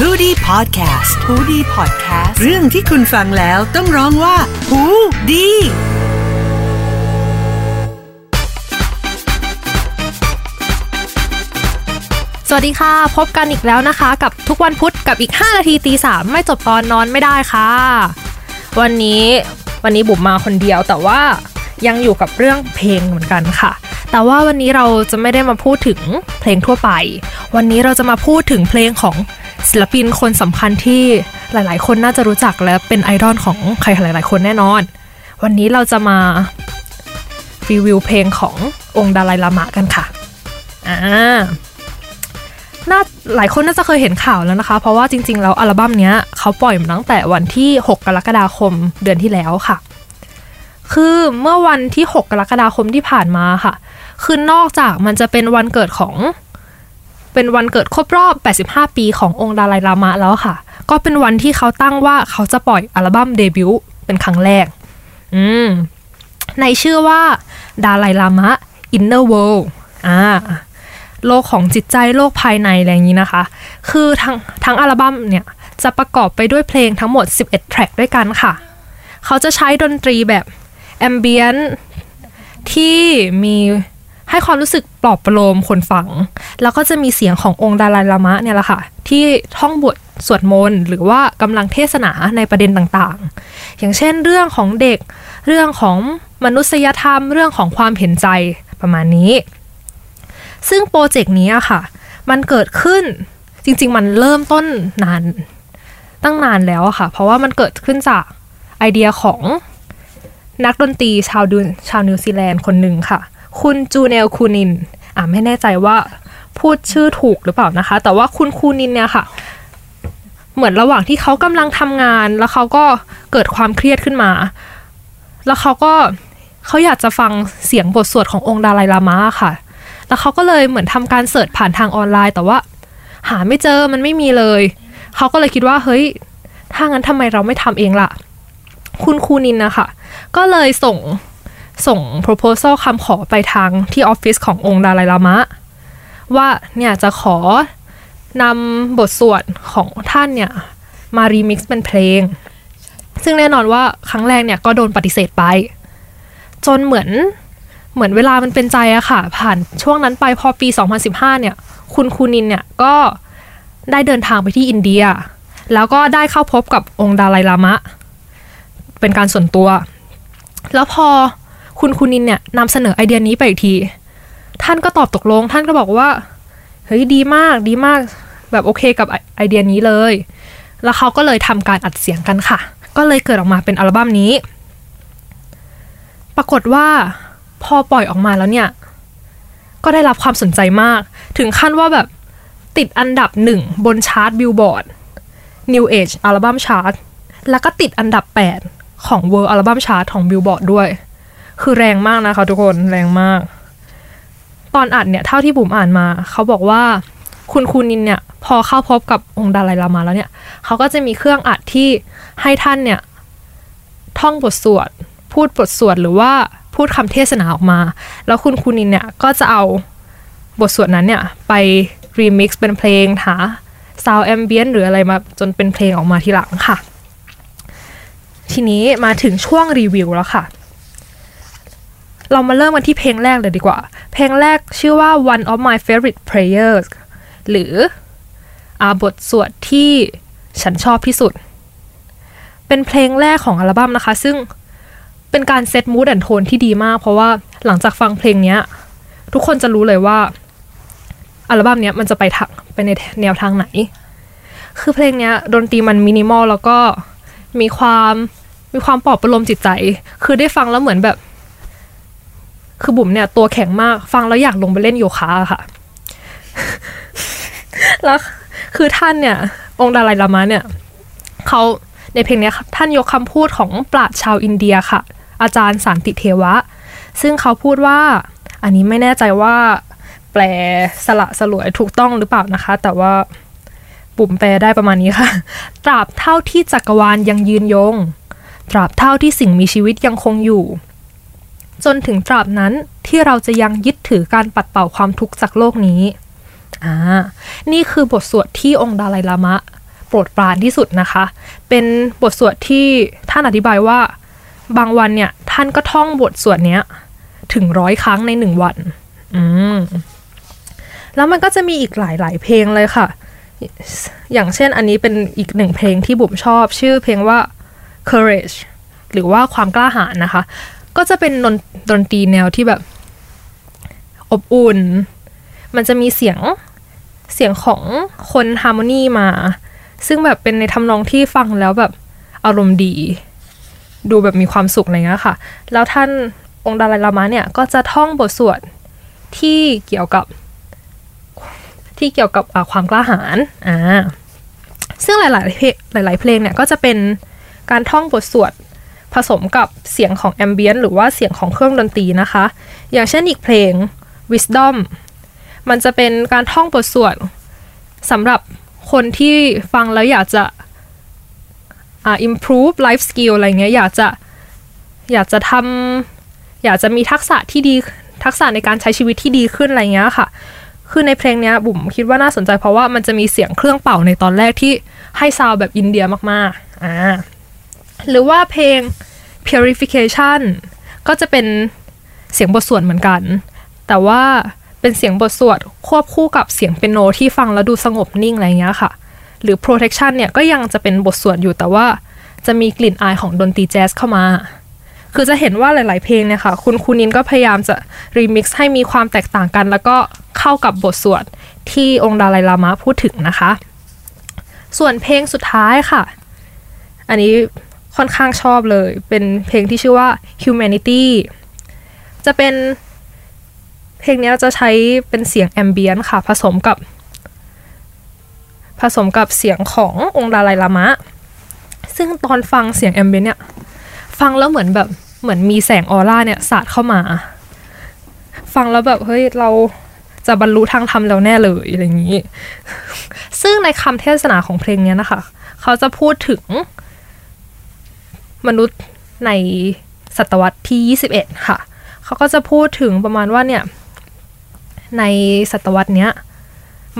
h o ดี้พอดแคสต์ฮูดี้พอดแคสต์เรื่องที่คุณฟังแล้วต้องร้องว่าหูดีสวัสดีค่ะ พบกันอีกแล้วนะคะ กับทุกวันพุธกับอีก 5 นาทีตีสามไม่จบตอนนอนไม่ได้ค่ะ วันนี้วันนี้บุ๋มมาคนเดียวแต่ว่ายังอยู่กับเรื่องเพลงเหมือนกันค่ะ แต่ว่าวันนี้เราจะไม่ได้มาพูดถึงเพลงทั่วไป วันนี้เราจะมาพูดถึงเพลงของ ศิลปินคนสำคัญที่หลาย ๆ คนน่าจะรู้จักและเป็นไอดอลของใครหลาย ๆ คนแน่นอน วันนี้เราจะมารีวิวเพลงขององค์ดาไลลามะกันค่ะอ่าน่าหลายคนน่าจะเคยเห็นข่าวแล้วนะคะ เพราะว่าจริง ๆ แล้วอัลบั้มนี้เขาปล่อยมาตั้งแต่วันที่ 6 กรกฎาคมเดือนที่แล้วค่ะ คือเมื่อวันที่ 6 กรกฎาคมที่ผ่านมาค่ะ คือนอกจากมันจะเป็นวันเกิดของ เป็นวันเกิดครบรอบ 85 ปีขององค์ดาไลลามะแล้วค่ะ ก็เป็นวันที่เขาตั้งว่าเขาจะปล่อยอัลบั้มเดบิวต์เป็นครั้งแรก อืม ในชื่อว่า ดาไลลามะ Inner World อ่าโลกของจิตใจโลกภายในอะไรอย่างนี้นะคะ คือทั้งทั้งอัลบั้มเนี่ย จะประกอบไปด้วยเพลงทั้งหมด 11 แทร็กด้วยกันค่ะ เขาจะใช้ดนตรีแบบแอมเบียนที่มี ให้ความรู้สึกปลอบประโลมคนฟัง แล้วก็จะมีเสียงขององค์ดาลายลามะเนี่ยแหละค่ะ ที่ท่องบทสวดมนต์หรือว่ากำลังเทศนาในประเด็นต่างๆ อย่างเช่นเรื่องของเด็ก เรื่องของมนุษยธรรม เรื่องของความเห็นใจประมาณนี้ ซึ่งโปรเจกต์นี้ค่ะ มันเกิดขึ้นจริงๆ มันเริ่มต้นนานตั้งนานแล้วค่ะ เพราะว่ามันเกิดขึ้นจากไอเดียของนักดนตรีชาวดูชาวนิวซีแลนด์คนหนึ่งค่ะ คุณ Junelle Kunin อ่าไม่แน่ใจว่าพูดชื่อถูกหรือเปล่านะคะ แต่ว่าคุณ Kunin เนี่ยค่ะ เหมือนระหว่างที่เขากำลังทำงาน แล้วเขาก็เกิดความเครียดขึ้นมา แล้วเขาก็เขาอยากจะฟังเสียงบทสวดขององค์ดาไลลามะค่ะ แล้วเขาก็เลยเหมือนทำการ search ผ่านทางออนไลน์ แต่ว่า หาไม่เจอมันไม่มีเลย เขาก็เลยคิดว่าเฮ้ย ถ้างั้นทำไมเราไม่ทำเองล่ะ คุณ Kunin นะคะ ก็เลยส่ง ส่ง proposal คำขอไปทางที่ออฟฟิศขององค์ดาไลลามะ ว่าเนี่ยจะขอนำบทสวดของท่านเนี่ย มารีมิกซ์เป็นเพลง ซึ่งแน่นอนว่าครั้งแรกเนี่ยก็โดนปฏิเสธไป จนเหมือนเหมือนเวลามันเป็นใจอะค่ะ ผ่านช่วงนั้นไปพอปี 2015 เนี่ย คุณคูนินเนี่ยก็ได้เดินทางไปที่อินเดีย แล้วก็ได้เข้าพบกับองค์ดาไลลามะ เป็นการส่วนตัว แล้วพอ คุณคูนินเนี่ยนำเสนอไอเดียนี้ไปอีกที ท่านก็ตอบตกลง ท่านก็บอกว่า เฮ้ยดีมากดีมาก แบบโอเคกับไอเดียนี้เลย แล้วเขาก็เลยทำการอัดเสียงกันค่ะ ก็เลยเกิดออกมาเป็นอัลบั้มนี้ ปรากฏว่าพอปล่อยออกมาแล้วเนี่ย ก็ได้รับความสนใจมาก ถึงขั้นว่าแบบติดอันดับหนึ่งบนชาร์ต Billboard New Age อัลบั้มชาร์ตแล้วก็ติดอันดับ 8 ของ World อัลบั้มชาร์ตของบิลบอร์ดด้วย คือแรงมากนะคะทุกคนแรงมาก ตอนอัดเนี่ยเท่าที่บุ๋มอ่านมา เขาบอกว่าคุณ Kunin เนี่ย พอเข้าพบกับองค์ดาไลลามะแล้วเนี่ย เขาก็จะมีเครื่องอัดที่ให้ท่านเนี่ย ท่องบทสวด พูดบทสวดหรือว่าพูดคำเทศนาออกมา แล้วคุณ Kunin เนี่ยก็จะเอาบทสวดนั้นเนี่ย ไปรีมิกซ์เป็นเพลงหา sound ambient หรืออะไรมาจนเป็นเพลงออกมาทีหลังค่ะ ทีนี้มาถึงช่วงรีวิวแล้วค่ะ เรามาเริ่มกันที่เพลงแรกเลยดีกว่า เพลงแรกชื่อว่า one of my favorite prayers หรืออาบทสวดที่ฉันชอบที่สุด เป็นเพลงแรกของอัลบั้มนะคะ ซึ่งเป็นการเซตมูดแอนโทนที่ดีมาก เพราะว่าหลังจากฟังเพลงนี้ทุกคนจะรู้เลยว่าอัลบั้มนี้มันจะไปทางไปในแนวทางไหน คือเพลงนี้ดนตรีมันมินิมอลแล้วก็มีความมีความปลอบประโลมจิตใจ คือได้ฟังแล้วเหมือนแบบ คือบุ๋มเนี่ยตัวแข็งมากฟังแล้วอยากลงไปเล่นโยคะค่ะ แล้วคือท่านเนี่ย องค์ดาไลลามะเนี่ยเขาในเพลงนี้ท่านยกคำพูดของปราชญ์ชาวอินเดียค่ะ อาจารย์สันติเทวะ ซึ่งเขาพูดว่า อันนี้ไม่แน่ใจว่าแปลสละสลวยถูกต้องหรือเปล่านะคะ แต่ว่าบุ๋มแปลได้ประมาณนี้ค่ะ ตราบเท่าที่จักรวาลยังยืนยง ตราบเท่าที่สิ่งมีชีวิตยังคงอยู่ จนถึงตราบนั้นที่เราจะยังยึดถือการปัดเป่าความทุกข์จากโลกนี้อ่านี่คือบทสวดที่องค์ดาไลลามะ โปรดปรานที่สุดนะคะ เป็นบทสวดที่ท่านอธิบายว่า บางวันเนี่ยท่านก็ท่องบทสวดเนี้ยถึงร้อยครั้งในหนึ่งวัน อืม แล้วมันก็จะมีอีกหลายๆ เพลงเลยค่ะ อย่างเช่นอันนี้เป็นอีกหนึ่งเพลงที่บุ๋มชอบ ชื่อเพลงว่า courage หรือว่าความกล้าหาญนะคะ ก็จะเป็นดนดนตรีแนวที่แบบ อบอุ่น มันจะมีเสียงเสียงของคนฮาร์โมนีมา ซึ่งแบบเป็นในทำนองที่ฟังแล้วแบบอารมณ์ดี ดูแบบมีความสุขอะไรเงี้ยค่ะ แล้วท่านองค์ดาลายลามะเนี่ยก็จะท่องบทสวดที่เกี่ยวกับที่เกี่ยวกับความกล้าหาญอ่าซึ่งหลายๆเพลงหลาย ๆ เพลงเนี่ยก็จะเป็นการท่องบทสวด ผสมกับเสียงของแอมเบียนหรือว่าเสียงของเครื่องดนตรีนะคะ อย่างเช่นอีกเพลง Wisdom มันจะเป็นการท่องบทสวดสำหรับคนที่ฟังแล้วอยากจะอ่า improve life skill อะไรเงี้ยอยากจะอยากจะทำอยากจะมีทักษะที่ดีทักษะในการใช้ชีวิตที่ดีขึ้นอะไรเงี้ยค่ะ คือในเพลงเนี้ยบุ๋มคิดว่าน่าสนใจเพราะว่ามันจะมีเสียงเครื่องเป่าในตอนแรกที่ให้ซาวแบบอินเดียมากๆ อ่า หรือว่าเพลง purification ก็จะเป็นเสียงบทสวดเหมือนกัน แต่ว่าเป็นเสียงบทสวดควบคู่กับเสียงเปียโนที่ฟังแล้วดูสงบนิ่งอะไรเงี้ยค่ะ หรือ protection เนี่ยก็ยังจะเป็นบทสวดอยู่แต่ว่าจะมีกลิ่นอายของดนตรีแจ๊สเข้ามา คือจะเห็นว่าหลาย ๆ เพลงเนี่ยค่ะ คุณ Kunin ก็พยายามจะรีมิกซ์ให้มีความแตกต่างกัน แล้วก็เข้ากับบทสวดที่องค์ดาลายลามะพูดถึงนะคะ ส่วนเพลงสุดท้ายค่ะ อันนี้ ค่อนข้างชอบเลย เป็นเพลงที่ชื่อว่า humanity จะเป็นเพลงนี้จะใช้เป็นเสียง ambient ค่ะ ผสมกับ ผสมกับเสียงขององค์ดาลายลามะ ซึ่งตอนฟังเสียงแอมเบียนเนี่ย ฟังแล้วเหมือนแบบเหมือนมีแสงออร่าเนี่ยสาดเข้ามา ฟังแล้วแบบเฮ้ยเราจะบรรลุทางธรรมแล้วแน่เลยอะไรอย่างนี้ ซึ่งในคำเทศนาของเพลงนี้นะคะ เขาจะพูดถึง มนุษย์ในศตวรรษที่ 21 ค่ะ เขาก็จะพูดถึงประมาณว่าเนี่ย ในศตวรรษเนี้ย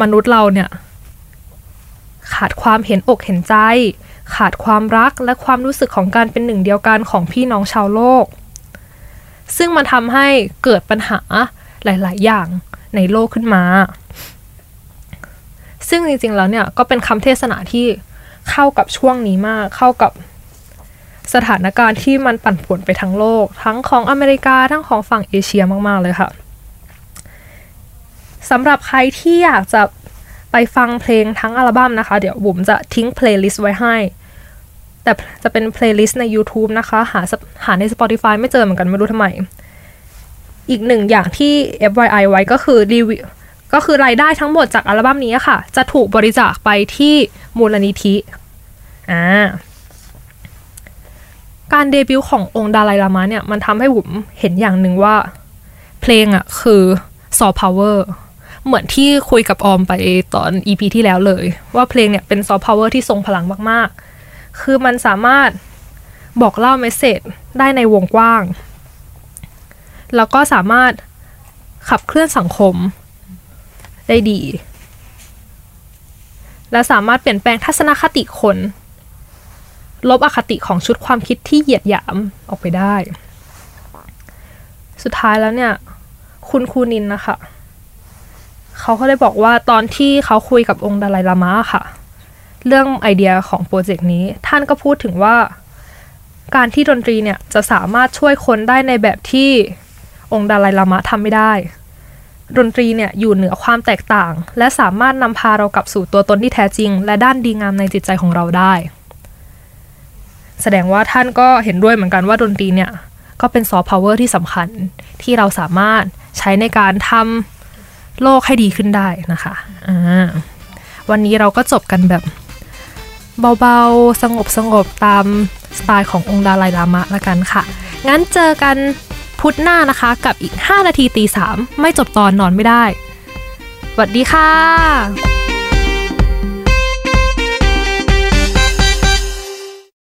มนุษย์เราเนี่ย ขาดความเห็นอกเห็นใจ ขาดความรักและความรู้สึกของการเป็นหนึ่งเดียวกันของพี่น้องชาวโลก ซึ่งมันทำให้เกิดปัญหาหลาย ๆ อย่างในโลกขึ้นมา ซึ่งจริง ๆ แล้วเนี่ย ก็เป็นคำเทศนาที่เข้ากับช่วงนี้มาก เข้ากับ สถานการณ์ที่มันปั่นป่วนไปทั้งโลก ทั้งของอเมริกาทั้งของฝั่งเอเชียมาก ๆ เลยค่ะสำหรับใครที่อยากจะไปฟังเพลงทั้งอัลบั้มนะคะ เดี๋ยวบุ๋มจะทิ้ง playlist ไว้ให้ แต่จะเป็น playlist ใน YouTube นะคะ หาหาใน Spotify ไม่เจอเหมือนกันไม่รู้ทำไม อีกหนึ่งอย่างที่ FYI ไว้ก็คือรีวิวก็คือรายได้ทั้งหมดจากอัลบั้มนี้ค่ะ จะถูกบริจาคไปที่มูลนิธิอ่า การเดบิวต์ขององค์ดาลายลามะเนี่ยมันทำให้บุ๋มเห็นอย่างหนึ่งว่า เพลงอะค่ะคือซอฟต์พาวเวอร์เหมือนที่คุยกับออมไปตอน EP ที่แล้วเลย ว่าเพลงเนี่ยเป็นซอฟต์พาวเวอร์ที่ทรงพลังมากๆ คือมันสามารถบอกเล่า message ได้ในวงกว้าง แล้วก็สามารถขับเคลื่อนสังคมได้ดี และสามารถเปลี่ยนแปลงทัศนคติคน ลบอคติของชุดความคิดที่เหยียดหยามออกไปได้ สุดท้ายแล้วเนี่ย คุณคูนินนะคะ เขาก็ได้บอกว่าตอนที่เขาคุยกับองค์ดาลายลามะค่ะ เรื่องไอเดียของโปรเจกต์นี้ ท่านก็พูดถึงว่า การที่ดนตรีเนี่ยจะสามารถช่วยคนได้ในแบบที่องค์ดาลายลามะทำไม่ได้ ดนตรีเนี่ยอยู่เหนือความแตกต่าง และสามารถนำพาเรากลับสู่ตัวตนที่แท้จริง และด้านดีงามในจิตใจของเราได้ แสดงว่าท่านก็เห็นด้วยเหมือนกันว่าดนตรีเนี่ย ก็เป็นซอฟต์พาวเวอร์ที่สำคัญที่เราสามารถใช้ในการทำโลกให้ดีขึ้นได้นะคะอ่าวันนี้เราก็จบกันแบบเบาๆ สงบสงบตามสไตล์ขององค์ดาลายลามะละกันค่ะ งั้นเจอกันพุธหน้านะคะกับอีก 5 นาทีตีสามไม่จบตอนนอนไม่ได้สวัสดีค่ะ